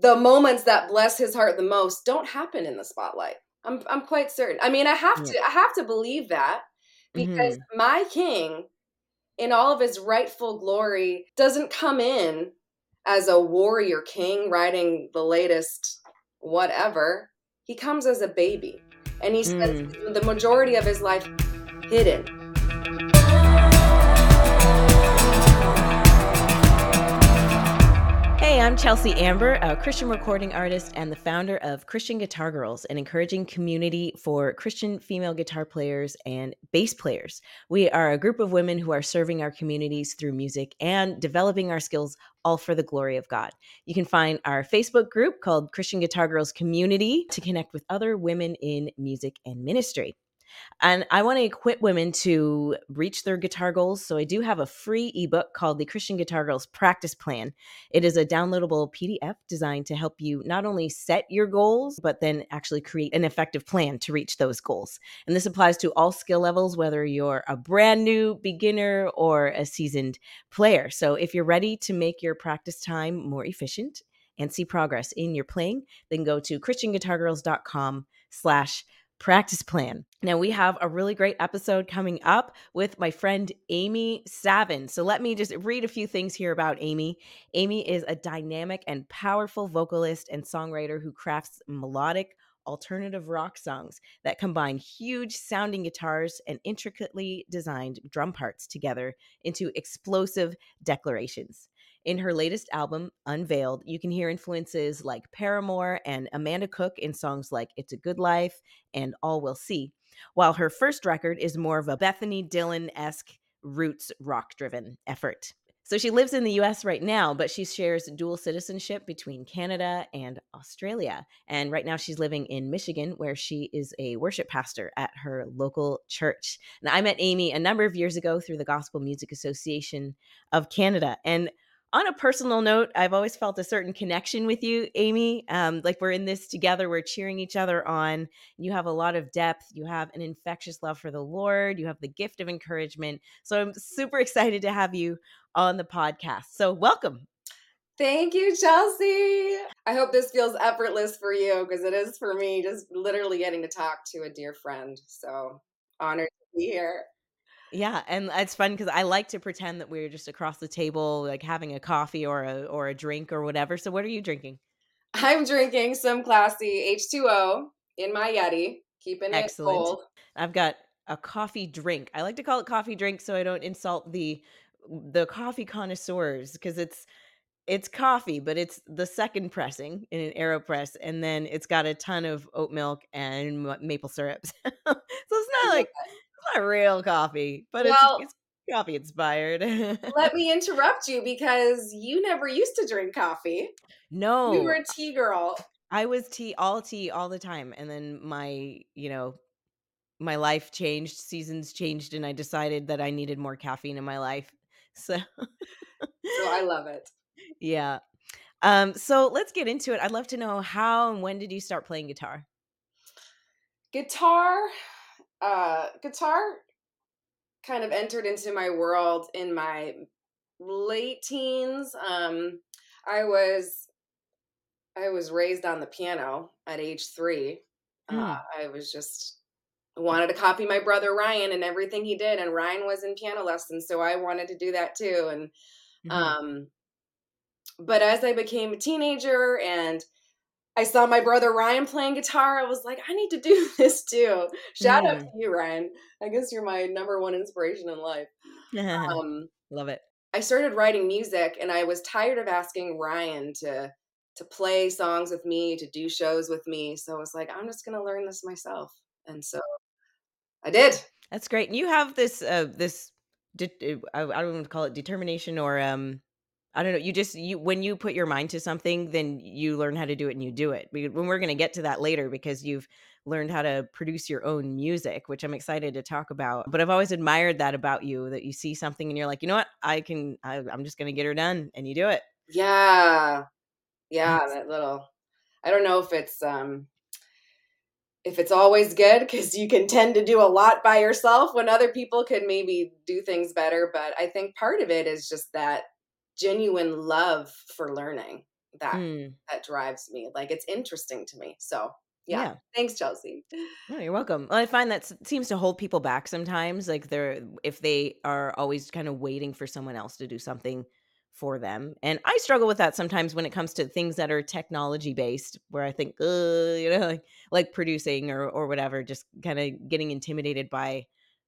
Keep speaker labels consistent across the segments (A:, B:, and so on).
A: the moments that bless his heart the most don't happen in the spotlight. I'm I'm quite certain. I mean, I have to I have to believe that because mm-hmm. my king in all of his rightful glory doesn't come in as a warrior king riding the latest whatever. He comes as a baby and he spends mm. the majority of his life hidden
B: Hey, I'm Chelsea Amber, a Christian recording artist and the founder of Christian Guitar Girls, an encouraging community for Christian female guitar players and bass players. We are a group of women who are serving our communities through music and developing our skills all for the glory of God. You can find our Facebook group called Christian Guitar Girls Community to connect with other women in music and ministry. And I want to equip women to reach their guitar goals. So I do have a free ebook called the Christian Guitar Girls Practice Plan. It is a downloadable PDF designed to help you not only set your goals, but then actually create an effective plan to reach those goals. And this applies to all skill levels, whether you're a brand new beginner or a seasoned player. So if you're ready to make your practice time more efficient and see progress in your playing, then go to christianguitargirls.com slash practice plan. Now, we have a really great episode coming up with my friend Amy Savin. So, let me just read a few things here about Amy. Amy is a dynamic and powerful vocalist and songwriter who crafts melodic, alternative rock songs that combine huge sounding guitars and intricately designed drum parts together into explosive declarations. In her latest album, Unveiled, you can hear influences like Paramore and Amanda Cook in songs like It's a Good Life and All We'll See, while her first record is more of a Bethany Dillon esque roots rock driven effort. So she lives in the US right now, but she shares dual citizenship between Canada and Australia. And right now she's living in Michigan, where she is a worship pastor at her local church. Now, I met Amy a number of years ago through the Gospel Music Association of Canada. And on a personal note, I've always felt a certain connection with you, Amy. Um, like we're in this together, we're cheering each other on. You have a lot of depth. You have an infectious love for the Lord. You have the gift of encouragement. So I'm super excited to have you on the podcast. So welcome.
A: Thank you, Chelsea. I hope this feels effortless for you because it is for me, just literally getting to talk to a dear friend. So honored to be here.
B: Yeah, and it's fun because I like to pretend that we're just across the table, like having a coffee or a or a drink or whatever. So, what are you drinking?
A: I'm drinking some classy H2O in my Yeti, keeping Excellent. it cold.
B: I've got a coffee drink. I like to call it coffee drink so I don't insult the the coffee connoisseurs because it's it's coffee, but it's the second pressing in an AeroPress, and then it's got a ton of oat milk and maple syrups. so it's not like not real coffee, but well, it's, it's coffee inspired.
A: let me interrupt you because you never used to drink coffee.
B: No.
A: You were a tea girl.
B: I was tea, all tea, all the time. And then my, you know, my life changed, seasons changed, and I decided that I needed more caffeine in my life. So,
A: so I love it.
B: Yeah. Um, so let's get into it. I'd love to know how and when did you start playing guitar?
A: Guitar uh, guitar kind of entered into my world in my late teens. Um, I was I was raised on the piano at age three. Mm. Uh, I was just wanted to copy my brother Ryan and everything he did, and Ryan was in piano lessons, so I wanted to do that too. And mm-hmm. um, but as I became a teenager and I saw my brother Ryan playing guitar. I was like, I need to do this too. Shout mm. out to you, Ryan. I guess you're my number one inspiration in life.
B: Um, Love it.
A: I started writing music, and I was tired of asking Ryan to to play songs with me, to do shows with me. So I was like, I'm just gonna learn this myself, and so I did.
B: That's great. And You have this uh, this de- I don't want to call it determination or um I don't know. You just you when you put your mind to something, then you learn how to do it and you do it. When we're going to get to that later because you've learned how to produce your own music, which I'm excited to talk about. But I've always admired that about you that you see something and you're like, you know what, I can. I, am just going to get her done, and you do it.
A: Yeah, yeah. That little. I don't know if it's um if it's always good because you can tend to do a lot by yourself when other people could maybe do things better. But I think part of it is just that genuine love for learning that mm. that drives me. Like it's interesting to me. So yeah. yeah. Thanks, Chelsea.
B: No, you're welcome. Well, I find that seems to hold people back sometimes. Like they're if they are always kind of waiting for someone else to do something for them. And I struggle with that sometimes when it comes to things that are technology based, where I think, you know, like, like producing or or whatever, just kind of getting intimidated by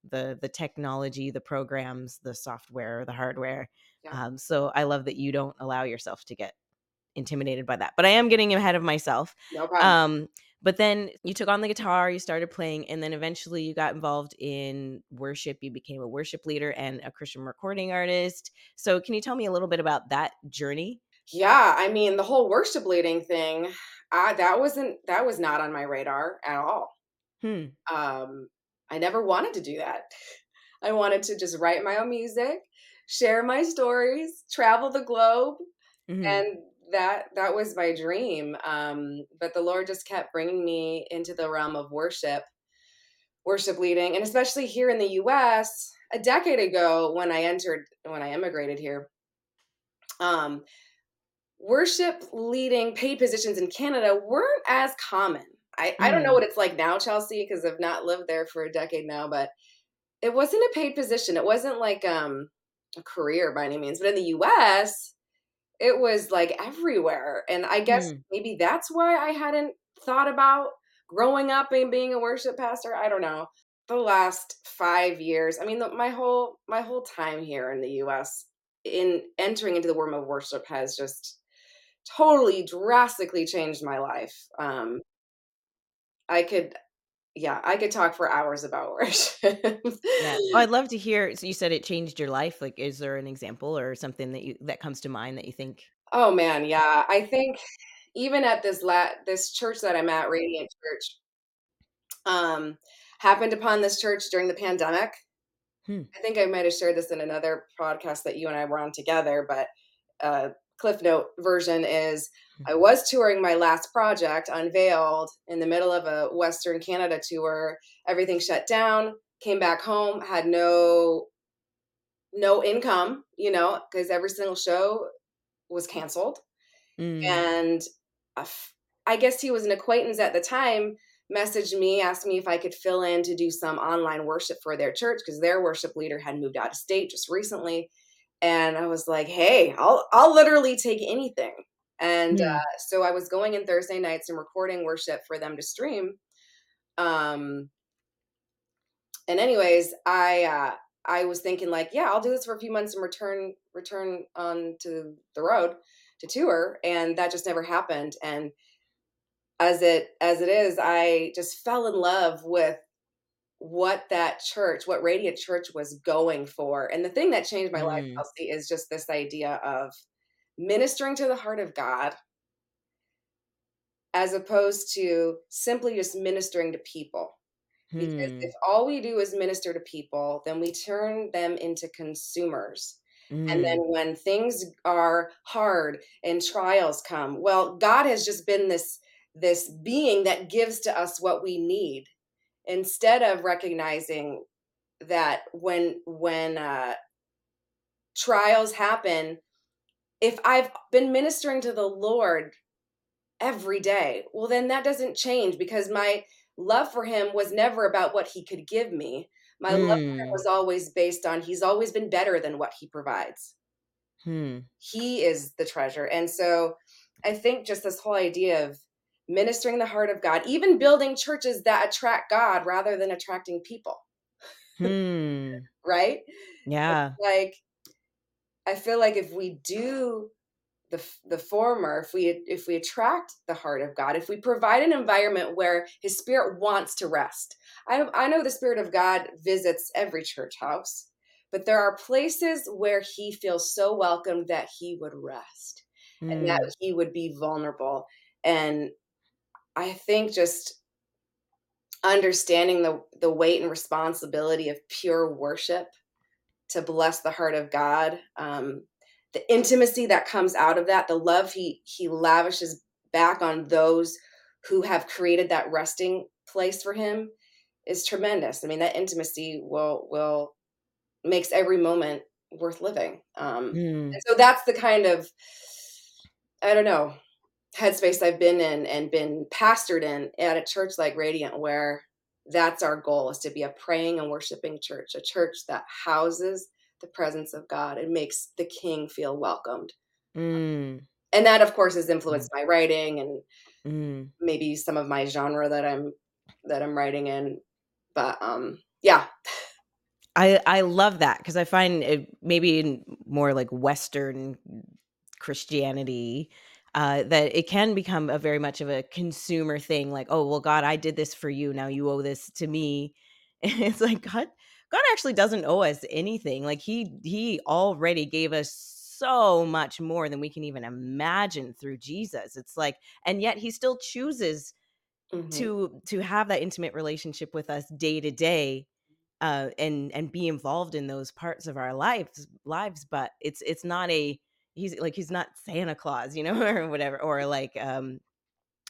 B: the the technology, the programs, the software, the hardware. Yeah. Um, so I love that you don't allow yourself to get intimidated by that. But I am getting ahead of myself.
A: No problem. Um,
B: but then you took on the guitar, you started playing, and then eventually you got involved in worship. You became a worship leader and a Christian recording artist. So, can you tell me a little bit about that journey?
A: Yeah, I mean, the whole worship leading thing, I, that wasn't that was not on my radar at all. Hmm. Um, I never wanted to do that. I wanted to just write my own music, share my stories, travel the globe, mm-hmm. and that that was my dream um, but the lord just kept bringing me into the realm of worship worship leading and especially here in the us a decade ago when i entered when i immigrated here um, worship leading paid positions in canada weren't as common i, mm. I don't know mm. what it's like now chelsea because i've not lived there for a decade now but it wasn't a paid position it wasn't like um, a career by any means but in the us it was like everywhere. And I guess mm. maybe that's why I hadn't thought about growing up and being a worship pastor. I don't know. The last five years, I mean, the, my whole my whole time here in the U.S. in entering into the world of worship has just totally drastically changed my life. Um, I could yeah, I could talk for hours about worship. yeah.
B: Oh, I'd love to hear. So you said it changed your life. Like, is there an example or something that you that comes to mind that you think?
A: Oh man, yeah. I think even at this lat this church that I'm at, Radiant Church, um, happened upon this church during the pandemic. Hmm. I think I might have shared this in another podcast that you and I were on together, but uh, Cliff Note version is I was touring my last project, Unveiled, in the middle of a Western Canada tour. Everything shut down. Came back home, had no no income, you know, because every single show was canceled. Mm. And I guess he was an acquaintance at the time. Messaged me, asked me if I could fill in to do some online worship for their church because their worship leader had moved out of state just recently and I was like, "Hey, I'll I'll literally take anything." And yeah. uh, so I was going in Thursday nights and recording worship for them to stream. Um, and anyways, I uh, I was thinking like, yeah, I'll do this for a few months and return return on to the road to tour, and that just never happened. And as it as it is, I just fell in love with what that church, what Radiant Church was going for. And the thing that changed my mm. life, Chelsea, is just this idea of ministering to the heart of God as opposed to simply just ministering to people. Because if hmm. all we do is minister to people, then we turn them into consumers. Mm. And then mm. when things are hard and trials come, well, God has just been this this being that gives to us what we need instead of recognizing that when when uh, trials happen if i've been ministering to the lord every day well then that doesn't change because my love for him was never about what he could give me my mm. love for him hmm. was always based on he's always been better than what he provides hmm. he is the treasure and so i think just this whole idea of ministering the heart of God, even building churches that attract God rather than attracting people. Hmm. right?
B: Yeah.
A: It's like I feel like if we do the the former, if we if we attract the heart of God, if we provide an environment where His Spirit wants to rest. I I know the Spirit of God visits every church house, but there are places where He feels so welcome that He would rest mm. and that hmm. He would be vulnerable and I think just understanding the the weight and responsibility of pure worship to bless the heart of God, um, the intimacy that comes out of that, the love he he lavishes back on those who have created that resting place for him is tremendous. I mean, that intimacy will will makes every moment worth living. Um, mm. And so that's the kind of I don't know, headspace I've been in and been pastored in at a church like Radiant, where that's our goal is to be a praying and worshiping church, a church that houses the presence of God and makes the King feel welcomed.
B: Mm.
A: And that, of course, has influenced mm. my writing and
B: mm.
A: maybe some of my genre that I'm that I'm writing in. But um, yeah.
B: I I love that because I find it maybe in more like Western Christianity uh, that it can become a very much of a consumer thing. Like, oh well, God, I did this for you. Now you owe this to me. And it's like God, God actually doesn't owe us anything. Like he he already gave us so much more than we can even imagine through Jesus. It's like, and yet he still chooses mm-hmm. to to have that intimate relationship with us day to day uh and and be involved in those parts of our lives lives but it's it's not a he's like he's not santa claus you know or whatever or like um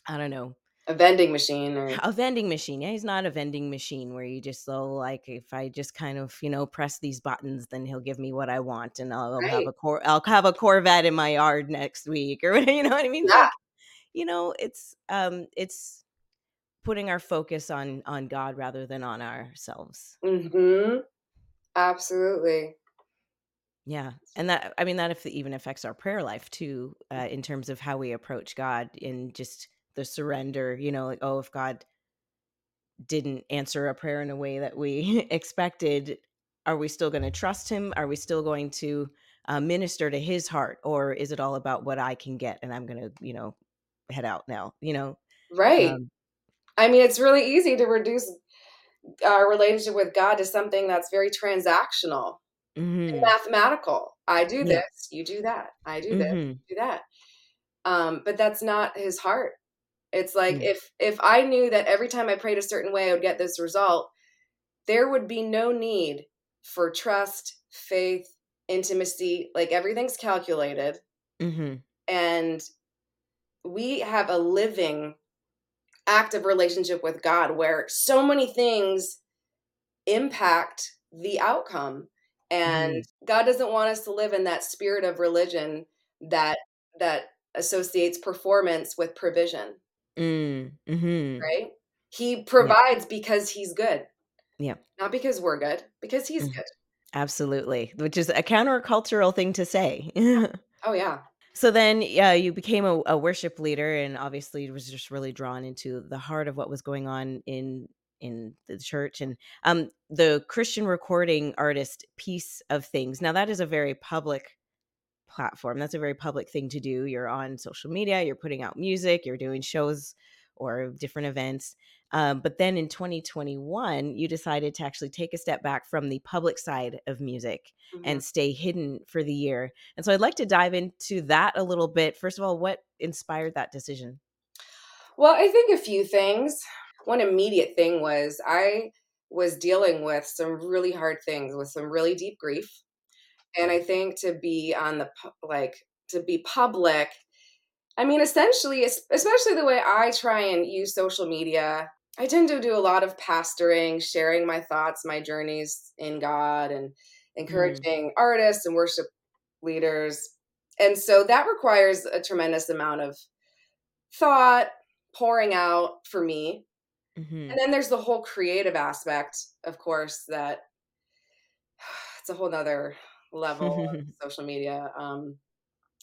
B: i don't know
A: a vending machine or
B: a vending machine yeah he's not a vending machine where you just so like if i just kind of you know press these buttons then he'll give me what i want and i'll, I'll have a cor i'll have a corvette in my yard next week or whatever. you know what i mean
A: yeah. Like,
B: you know it's um it's putting our focus on on God rather than on ourselves.
A: hmm Absolutely.
B: Yeah, and that I mean that if even affects our prayer life too, uh, in terms of how we approach God in just the surrender. You know, like oh, if God didn't answer a prayer in a way that we expected, are we still going to trust Him? Are we still going to uh, minister to His heart, or is it all about what I can get and I'm going to, you know, head out now? You know,
A: right? Um, I mean, it's really easy to reduce our relationship with God to something that's very transactional
B: mm-hmm.
A: mathematical. I do this, yeah. you do that. I do this, mm-hmm. do that. Um, but that's not his heart. It's like mm-hmm. if if I knew that every time I prayed a certain way I would get this result, there would be no need for trust, faith, intimacy. Like everything's calculated.
B: Mm-hmm.
A: And we have a living active relationship with God where so many things impact the outcome. And mm. God doesn't want us to live in that spirit of religion that that associates performance with provision.
B: Mm. Mm-hmm.
A: Right? He provides yeah. because he's good.
B: Yeah.
A: Not because we're good, because he's mm. good.
B: Absolutely. Which is a countercultural thing to say.
A: oh yeah.
B: So then, yeah, you became a, a worship leader, and obviously was just really drawn into the heart of what was going on in in the church and um the Christian recording artist piece of things. Now that is a very public platform. That's a very public thing to do. You're on social media, you're putting out music, you're doing shows or different events. Um, but then in 2021, you decided to actually take a step back from the public side of music mm-hmm. and stay hidden for the year. And so I'd like to dive into that a little bit. First of all, what inspired that decision?
A: Well, I think a few things. One immediate thing was I was dealing with some really hard things, with some really deep grief. And I think to be on the like to be public I mean, essentially, especially the way I try and use social media, I tend to do a lot of pastoring, sharing my thoughts, my journeys in God, and mm. encouraging mm. artists and worship leaders. And so that requires a tremendous amount of thought, pouring out for me. Mm-hmm. And then there's the whole creative aspect, of course, that it's a whole nother level of social media. Um,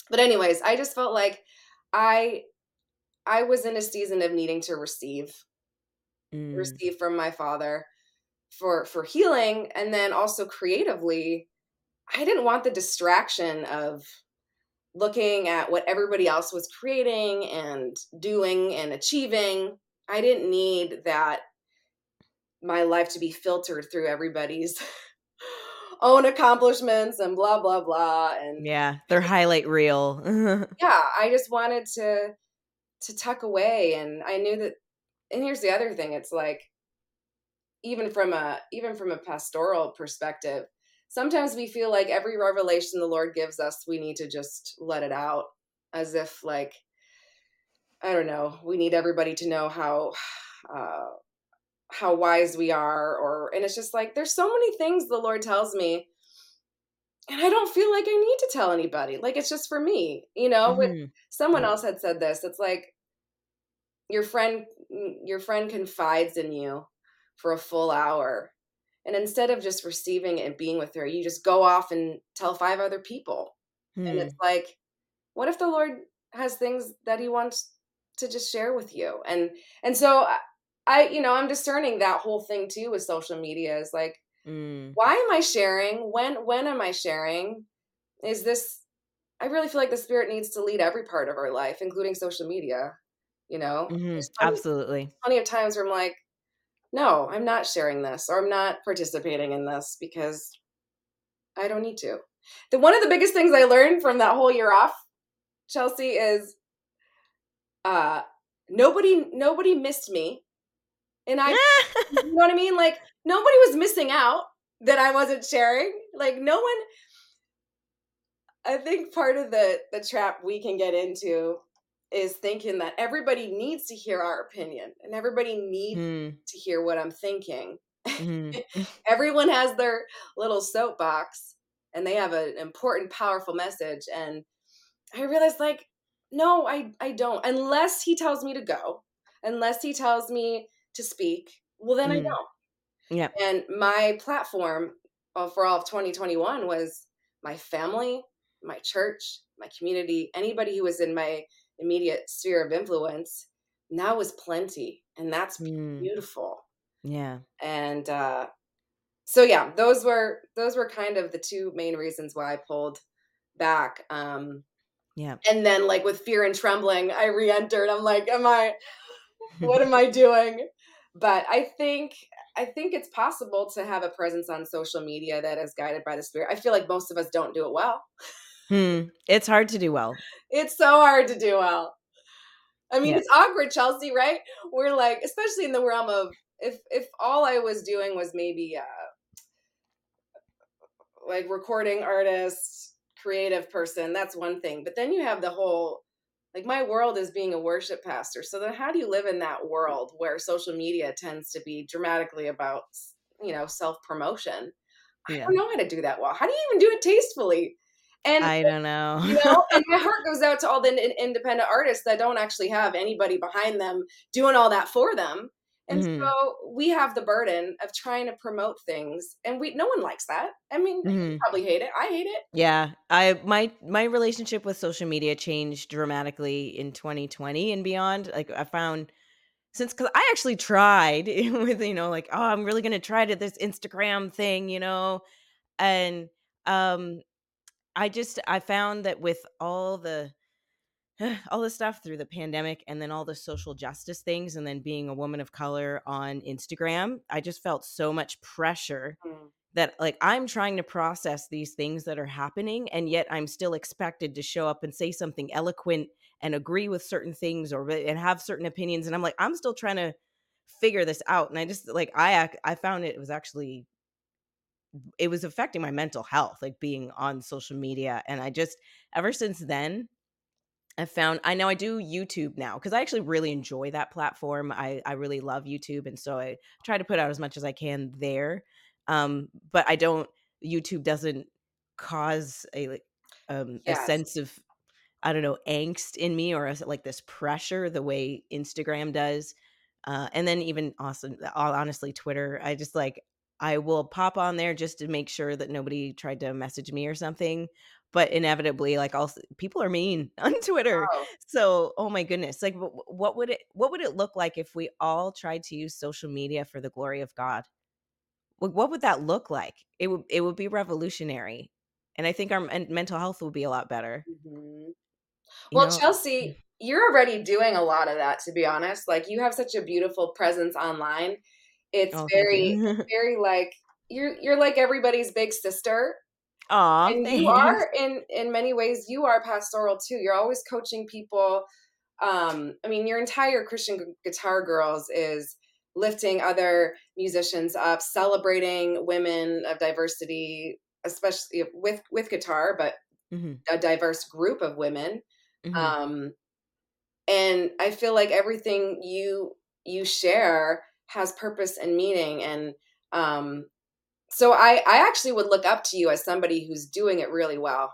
A: but anyways, I just felt like I I was in a season of needing to receive mm. receive from my father for for healing and then also creatively I didn't want the distraction of looking at what everybody else was creating and doing and achieving. I didn't need that my life to be filtered through everybody's own accomplishments and blah blah blah and
B: yeah their highlight reel.
A: Yeah i just wanted to to tuck away and i knew that and here's the other thing it's like even from a even from a pastoral perspective sometimes we feel like every revelation the lord gives us we need to just let it out as if like i don't know we need everybody to know how uh, how wise we are or and it's just like there's so many things the lord tells me and I don't feel like I need to tell anybody. Like it's just for me, you know. With
B: Mhm.
A: someone else had said this. It's like your friend your friend confides in you for a full hour. And instead of just receiving it and being with her, you just go off and tell five other people. And
B: Hmm.
A: it's like, what if the Lord has things that he wants to just share with you? And and so I, I you know, I'm discerning that whole thing too with social media is like
B: Mm.
A: why am I sharing? When when am I sharing? Is this I really feel like the spirit needs to lead every part of our life, including social media. You know,
B: Mhm.
A: plenty,
B: Absolutely.
A: plenty of times where I'm like, no, I'm not sharing this or I'm not participating in this because I don't need to. The one of the biggest things I learned from that whole year off, Chelsea, is uh nobody nobody missed me. And I you know what I mean? Like nobody was missing out that I wasn't sharing. Like no one I think part of the the trap we can get into is thinking that everybody needs to hear our opinion and everybody needs
B: Hmm.
A: to hear what I'm thinking.
B: Mhm.
A: Everyone has their little soapbox and they have an important powerful message and I realized like no, I I don't unless he tells me to go, unless he tells me to speak, well then I
B: Mm.
A: don't.
B: Yeah.
A: And my platform uh, for all of 2021 was my family, my church, my community, anybody who was in my immediate sphere of influence. And that was plenty. And that's
B: Mm.
A: beautiful.
B: Yeah.
A: And uh, so yeah, those were those were kind of the two main reasons why I pulled back. Um,
B: Yeah.
A: and then like with fear and trembling, I re-entered. I'm like, am I what am I doing? But I think I think it's possible to have a presence on social media that is guided by the spirit. I feel like most of us don't do it well.
B: Hmm. It's hard to do well.
A: It's so hard to do well. I mean,
B: Yeah.
A: it's awkward, Chelsea, right? We're like, especially in the realm of if if all I was doing was maybe uh like recording artist, creative person, that's one thing. But then you have the whole like my world is being a worship pastor. So then how do you live in that world where social media tends to be dramatically about, you know, self-promotion? I don't know how to do that well. How do you even do it tastefully? And
B: I don't know.
A: you know, and my heart goes out to all the independent artists that don't actually have anybody behind them doing all that for them. And
B: Mhm.
A: so we have the burden of trying to promote things, and we no one likes that. I mean, you
B: Mhm.
A: probably hate it. I hate it.
B: Yeah, I my my relationship with social media changed dramatically in 2020 and beyond. Like I found since cuz I actually tried with you know like oh I'm really going to try to this Instagram thing, you know. And um I just I found that with all the all the stuff through the pandemic and then all the social justice things and then being a woman of color on Instagram, I just felt so much pressure
A: Mm.
B: that like I'm trying to process these things that are happening and yet I'm still expected to show up and say something eloquent and agree with certain things or and have certain opinions and I'm like I'm still trying to figure this out and I just like I I found it was actually it was affecting my mental health like being on social media and I just ever since then I found I know I do YouTube now because I actually really enjoy that platform. I I really love YouTube, and so I try to put out as much as I can there. Um, but I don't. YouTube doesn't cause a like um a sense of I don't know angst in me or as, like this pressure the way Instagram does. Uh, and then even awesome, honestly, Twitter. I just like I will pop on there just to make sure that nobody tried to message me or something. But inevitably, like also people are mean on Twitter.
A: Oh,
B: So, oh my goodness, like wh- wh- what would it what would it look like if we all tried to use social media for the glory of God? What what would that look like? It would it would be revolutionary, and I think our mental health would be a lot better.
A: mhm. Well,
B: know?
A: Chelsea, you're already doing a lot of that, to be honest. Like you have such a beautiful presence online. It's
B: Oh,
A: very, very like you're you're like everybody's big sister.
B: Aw,
A: and you are in in many ways you are pastoral too. You're always coaching people um i mean your entire christian Gu- guitar girls is lifting other musicians up celebrating women of diversity especially with with guitar but
B: Mhm,
A: a diverse group of women
B: mhm,
A: um and i feel like everything you you share has purpose and meaning and um so I I actually would look up to you as somebody who's doing it really well.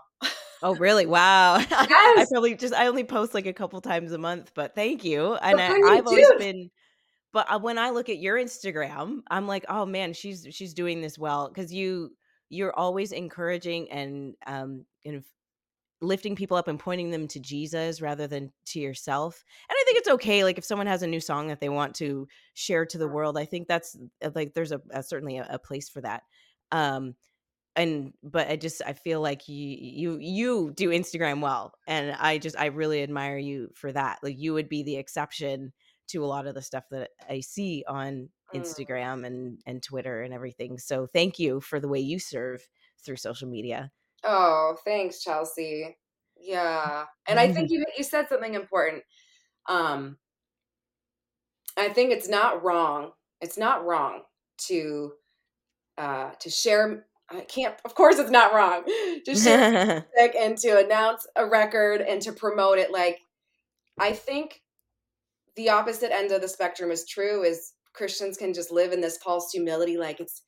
B: Oh, really? Wow.
A: Yes.
B: I probably just I only post like a couple times a month, but thank you. And I,
A: you
B: I've always been but uh, when I look at your Instagram, I'm like, "Oh man, she's she's doing this well." Cuz you you're always encouraging and um of lifting people up and pointing them to Jesus rather than to yourself. And I think it's okay like if someone has a new song that they want to share to the world, I think that's uh, like there's a, a certainly a, a place for that. Um and but I just I feel like you you you do Instagram well, and I just I really admire you for that. Like you would be the exception to a lot of the stuff that I see on
A: Mm.
B: Instagram and and Twitter and everything. So thank you for the way you serve through social media.
A: Oh, thanks, Chelsea. Yeah. And I think you you said something important. Um, I think it's not wrong. It's not wrong to uh to share I can't of course it's not wrong to share music and to announce a record and to promote it like I think the opposite end of the spectrum is true is Christians can just live in this false humility like it's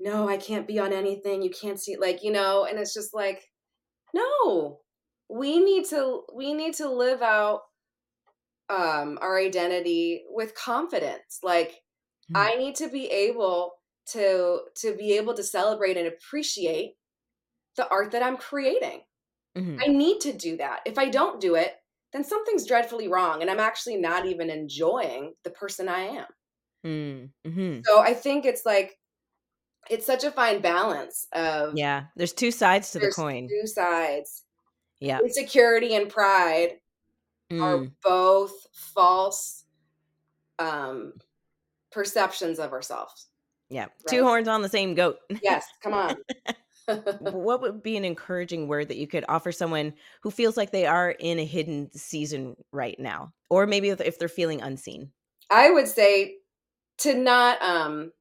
A: no, I can't be on anything. You can't see like, you know, and it's just like no. We need to we need to live out um our identity with confidence. Like
B: Mm,
A: I need to be able to to be able to celebrate and appreciate the art that I'm creating.
B: mhm,
A: I need to do that. If I don't do it, then something's dreadfully wrong and I'm actually not even enjoying the person I am.
B: mm, mhm.
A: So I think it's like it's such a fine balance of
B: Yeah, there's two sides to the coin.
A: two sides.
B: Yeah.
A: Insecurity and pride are
B: Mm,
A: both false um perceptions of ourselves.
B: yeah.
A: Right.
B: Two horns on the same goat.
A: Yes, come on.
B: what would be an encouraging word that you could offer someone who feels like they are in a hidden season right now or maybe if if they're feeling unseen
A: I would say to not um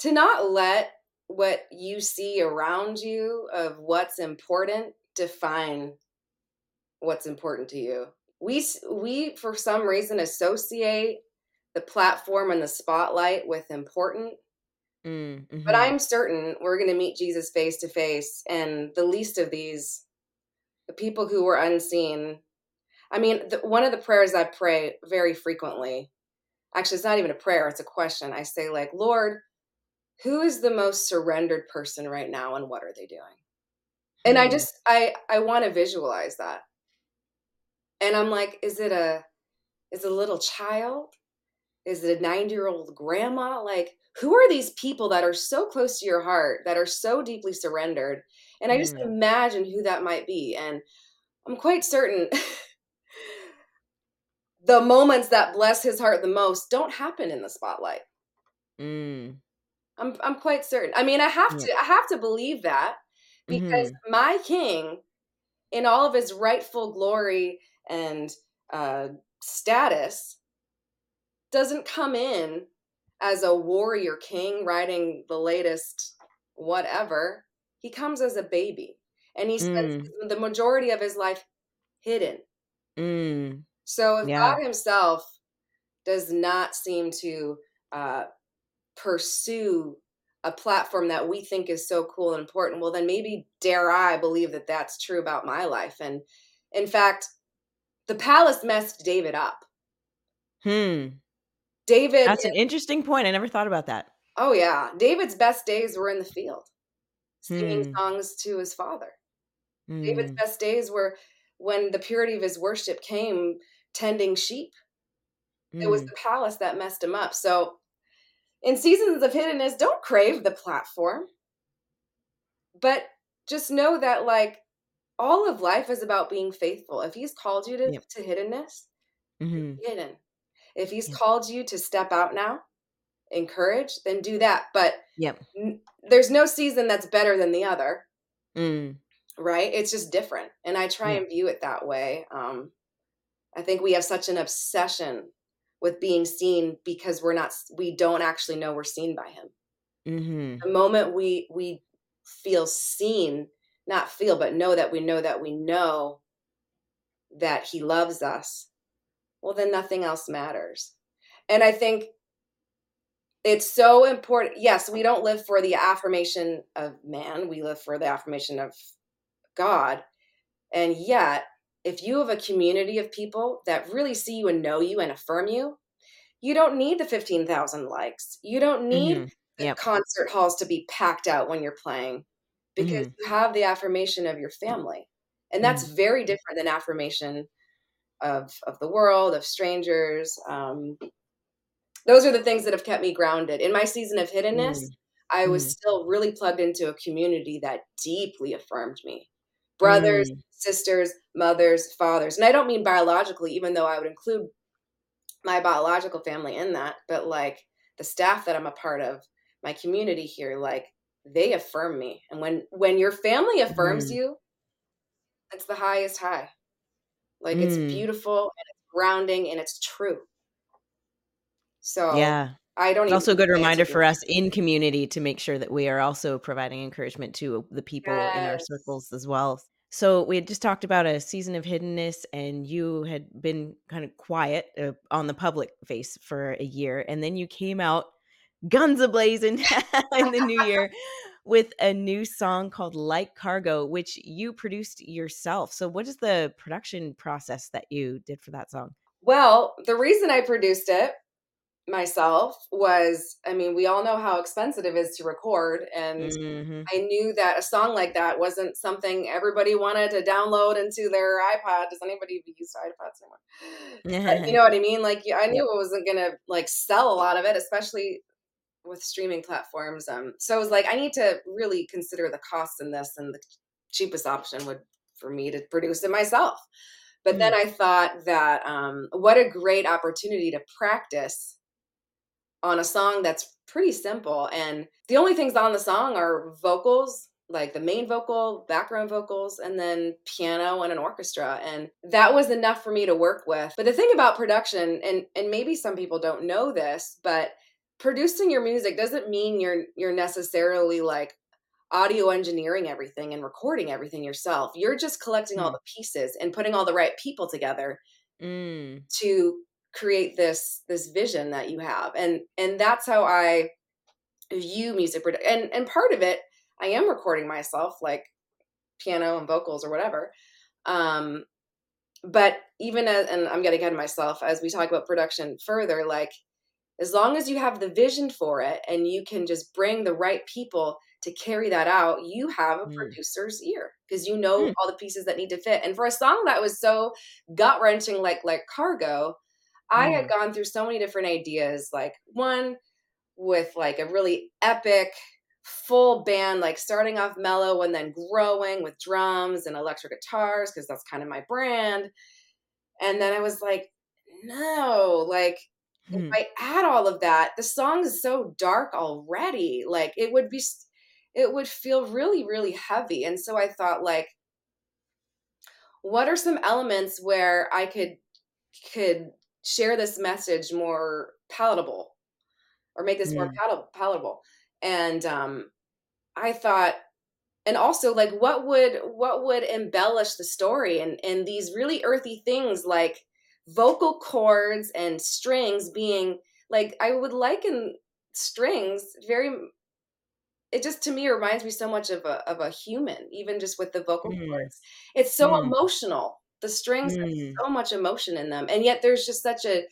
A: to not let what you see around you of what's important define what's important to you. We we for some reason associate the platform and the spotlight with important,
B: mm,
A: but
B: mhm,
A: I'm certain we're going to meet Jesus face to face and the least of these the people who were unseen. I mean, the, one of the prayers I pray very frequently actually it's not even a prayer it's a question i say like lord who is the most surrendered person right now and what are they doing? And i
B: hmm,
A: just i i want to visualize that. And i'm like is it a is it a little child? Is it a 90 year old grandma? Like who are these people that are so close to your heart that are so deeply surrendered? And i just
B: mm,
A: imagine who that might be and i'm quite certain the moments that bless his heart the most don't happen in the spotlight.
B: Mm,
A: I'm I'm quite certain. I mean, I have
B: yeah
A: to I have to believe that because
B: mhm,
A: my king in all of his rightful glory and uh status doesn't come in as a warrior king riding the latest whatever. He comes as a baby and he spends
B: mm,
A: the majority of his life hidden.
B: mm,
A: So if
B: yeah
A: God himself does not seem to uh pursue a platform that we think is so cool and important, well, then maybe dare I believe that that's true about my life. And in fact, the palace messed David up.
B: hmm
A: David,
B: that's an interesting point i never thought about that
A: oh yeah, David's best days were in the field, singing
B: hmm
A: songs to his father. David's
B: mm,
A: best days were when the purity of his worship came tending sheep. It was
B: mm,
A: the palace that messed him up. So, in seasons of hiddenness, don't crave the platform, but just know that, like, all of life is about being faithful. If he's called you to,
B: yep
A: to hiddenness,
B: hmm
A: be hidden. If he's
B: yep
A: called you to step out now, encourage, then do that. But
B: yep
A: n- there's no season that's better than the other,
B: mm,
A: right? It's just different. And I try and view it that way. Um, I think we have such an obsession with being seen because we're not, we don't actually know we're seen by him.
B: hmm
A: The moment we, we feel seen, not feel, but know that we know that we know that he loves us, well, then nothing else matters. And I think it's so important. Yes, we don't live for the affirmation of man, we live for the affirmation of God. And yet, if you have a community of people that really see you and know you and affirm you, you don't need the 15,000 likes. You don't need
B: Mhm.
A: the
B: Yep.
A: concert halls to be packed out when you're playing because
B: Mhm.
A: you have the affirmation of your family. And that's
B: Mm.
A: very different than affirmation of of the world, of strangers. Um, those are the things that have kept me grounded. In my season of hiddenness,
B: Mm.
A: I was
B: Mm.
A: still really plugged into a community that deeply affirmed me. Brothers,
B: Mm.
A: Sisters, mothers, fathers. And I don't mean biologically, even though I would include my biological family in that, but like the staff that I'm a part of, my community here, like they affirm me. And when when your family affirms
B: Mm.
A: you, it's the highest high. Like it's
B: Mm.
A: beautiful and it's grounding and it's true. So
B: Yeah.
A: I don't
B: It's also a good reminder for us in community to make sure that we are also providing encouragement to the people in our circles as well. So we had just talked about a season of hiddenness, and you had been kind of quiet uh, on the public face for a year, and then you came out guns ablazing in the new year with a new song called "Like Cargo," which you produced yourself. So, what is the production process that you did for that song?
A: Well, the reason I produced it myself was I mean, we all know how expensive it is to record and
B: hmm
A: I knew that a song like that wasn't something everybody wanted to download into their iPod. Does anybody use iPods anymore? You know what I mean? Like, I knew it wasn't gonna like sell a lot of it, especially with streaming platforms. Um, so I was like, I need to really consider the cost in this, and the cheapest option would for me to produce it myself. But then
B: Mm.
A: I thought that um, what a great opportunity to practice on a song that's pretty simple. And the only things on the song are vocals, like the main vocal, background vocals, and then piano and an orchestra. And that was enough for me to work with. But the thing about production, and and maybe some people don't know this, but producing your music doesn't mean you're you're necessarily like audio engineering everything and recording everything yourself. You're just collecting all
B: Mm.
A: the pieces and putting all the right people together
B: Mm.
A: to create this this vision that you have and and that's how i view music produ- and and part of it i am recording myself like piano and vocals or whatever um but even as and i'm getting ahead of myself as we talk about production further like as long as you have the vision for it and you can just bring the right people to carry that out you have a
B: Mm.
A: producer's ear because you know
B: Mm.
A: all the pieces that need to fit and for a song that was so gut wrenching like like cargo I had
B: Mm.
A: gone through so many different ideas, like one with like a really epic full band, like starting off mellow and then growing with drums and electric guitars, because that's kind of my brand. And then I was like, no, like if
B: Mm.
A: I add all of that, the song is so dark already. Like it would be, it would feel really, really heavy. And so I thought, like, what are some elements where I could could share this message more palatable or make this more
B: Mm.
A: palatable palatable and um i thought and also like what would what would embellish the story and and these really earthy things like vocal cords and strings being like i would liken strings very it just to me reminds me so much of a of a human even just with the vocal
B: Mm.
A: cords it's so
B: Mm.
A: emotional the strings have
B: Mm.
A: so much emotion in them and yet there's just such a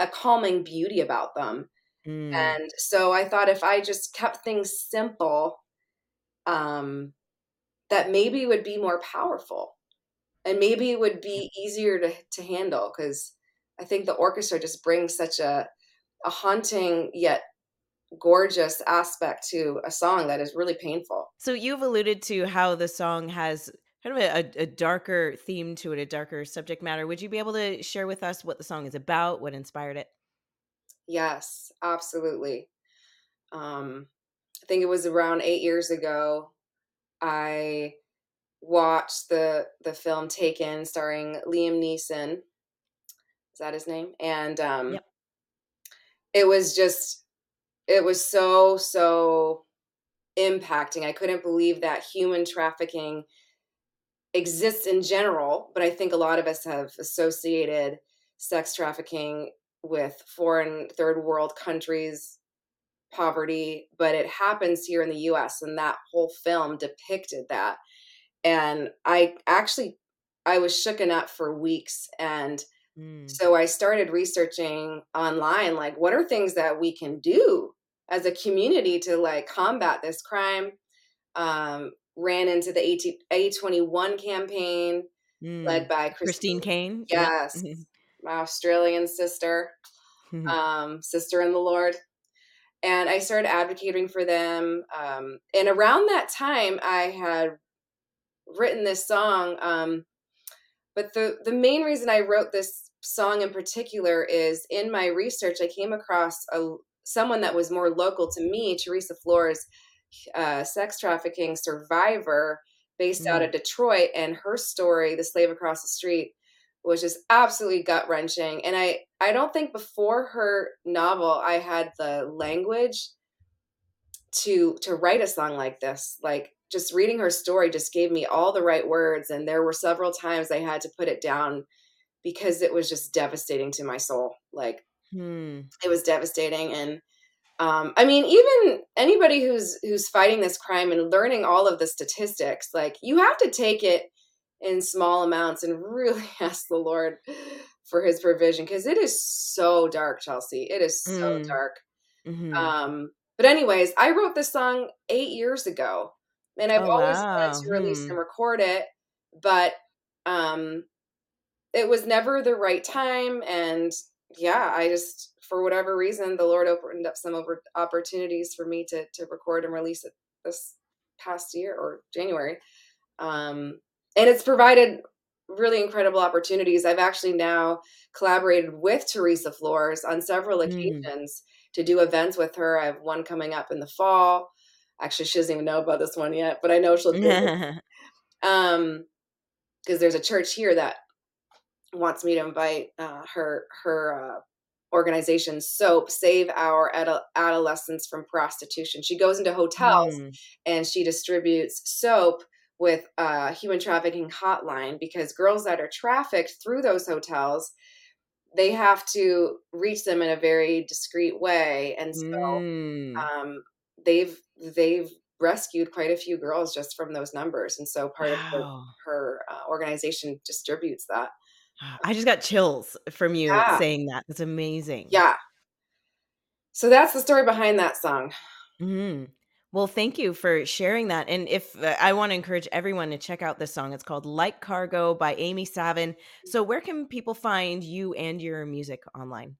A: a calming beauty about them
B: Mm.
A: and so i thought if i just kept things simple um that maybe would be more powerful and maybe it would be easier to to handle because i think the orchestra just brings such a a haunting yet gorgeous aspect to a song that is really painful
B: So you've alluded to how the song has kind of a, a, darker theme to it, a darker subject matter. Would you be able to share with us what the song is about, what inspired it?
A: yes absolutely um i think it was around eight years ago i watched the the film taken starring liam neeson is that his name and um
B: Yep.
A: it was just it was so so impacting i couldn't believe that human trafficking exists in general but i think a lot of us have associated sex trafficking with foreign third world countries poverty, but it happens here in the US and that whole film depicted that. And I actually I was shooken up for weeks and
B: Mm.
A: so I started researching online like what are things that we can do as a community to like combat this crime. Um, ran into the A21 campaign led
B: Mm.
A: by
B: Christine
A: Christine.
B: Caine. Yep.
A: Yes, my Australian sister,
B: Mhm.
A: um, sister in the Lord. And I started advocating for them. Um, and around that time, I had written this song. Um, but the the main reason I wrote this song in particular is in my research, I came across a someone that was more local to me, Theresa Flores, uh, sex trafficking survivor based out
B: Mm.
A: of Detroit, and her story, "The Slave Across the Street," was just absolutely gut wrenching. And I I don't think before her novel I had the language to to write a song like this. Like just reading her story just gave me all the right words, and there were several times I had to put it down because it was just devastating to my soul. Like
B: Hmm.
A: it was devastating and um, I mean, even anybody who's who's fighting this crime and learning all of the statistics, like you have to take it in small amounts and really ask the Lord for His provision because it is so dark, Chelsea. It is so
B: Mm.
A: dark.
B: Mhm.
A: Um, but anyways, I wrote this song eight years ago, and I've
B: Oh,
A: always wanted to release
B: Hmm.
A: and record it, but um, it was never the right time. And yeah, I just for whatever reason, the Lord opened up some over opportunities for me to to record and release it this past year or January. Um, and it's provided really incredible opportunities. I've actually now collaborated with Theresa Flores on several
B: Mm.
A: occasions to do events with her. I have one coming up in the fall. Actually, she doesn't even know about this one yet, but I know she'll do it. Um, because there's a church here that wants me to invite uh, her her uh, organization soap save our adol- adolescents from prostitution. She goes into hotels
B: Mm.
A: and she distributes soap with a human trafficking hotline because girls that are trafficked through those hotels they have to reach them in a very discreet way. And so
B: Mm.
A: um, they've they've rescued quite a few girls just from those numbers. And so part of her, her uh, organization distributes that
B: I just got chills from you
A: yeah
B: saying that. That's amazing.
A: yeah so that's the story behind that song
B: Mhm. Well, thank you for sharing that. And if uh, I want to encourage everyone to check out this song, it's called Like Cargo by Amy Savin. So, where can people find you and your music online?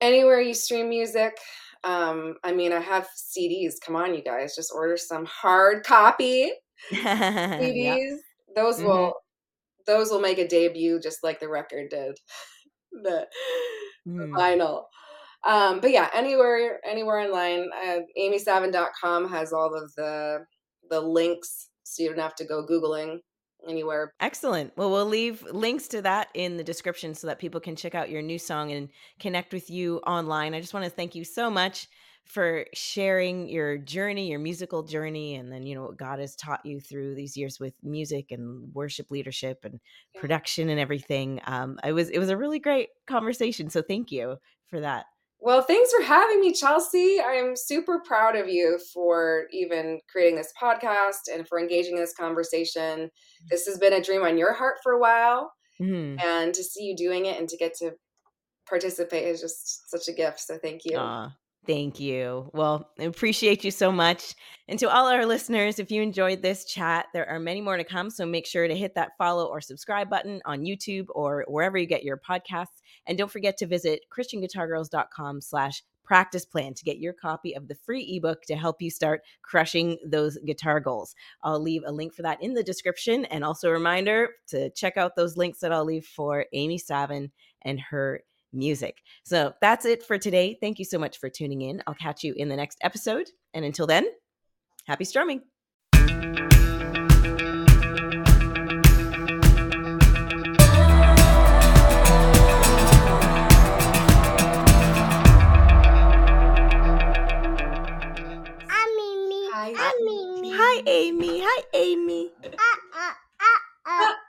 A: anywhere you stream music um, i mean i have cds come on you guys just order some hard copy cds those
B: hmm
A: will those will make a debut just like the record did the, the
B: hmm
A: vinyl um but yeah anywhere anywhere online uh, amysavin.com has all of the the links so you don't have to go googling anywhere
B: Excellent. Well, we'll leave links to that in the description so that people can check out your new song and connect with you online. I just want to thank you so much for sharing your journey, your musical journey, and then, you know, what God has taught you through these years with music and worship leadership and
A: yeah.
B: production and everything. Um, I was, it was a really great conversation. So thank you for that.
A: well thanks for having me chelsea i'm super proud of you for even creating this podcast and for engaging in this conversation this has been a dream on your heart for a while
B: Mhm.
A: and to see you doing it and to get to participate is just such a gift so thank you
B: thank you. Well, I appreciate you so much. And to all our listeners, if you enjoyed this chat, there are many more to come. So make sure to hit that follow or subscribe button on YouTube or wherever you get your podcasts. And don't forget to visit christianguitargirls.com slash practice plan to get your copy of the free ebook to help you start crushing those guitar goals. I'll leave a link for that in the description. And also a reminder to check out those links that I'll leave for Amy Savin and her music. So that's it for today. Thank you so much for tuning in. I'll catch you in the next episode. And until then, happy strumming.
C: I'm Mimi.
A: Hi.
C: I'm Mimi.
B: Hi, Amy. Hi, Amy.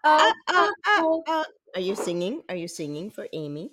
A: Uh-oh, uh-oh.
B: Are you singing? Are you singing for Amy?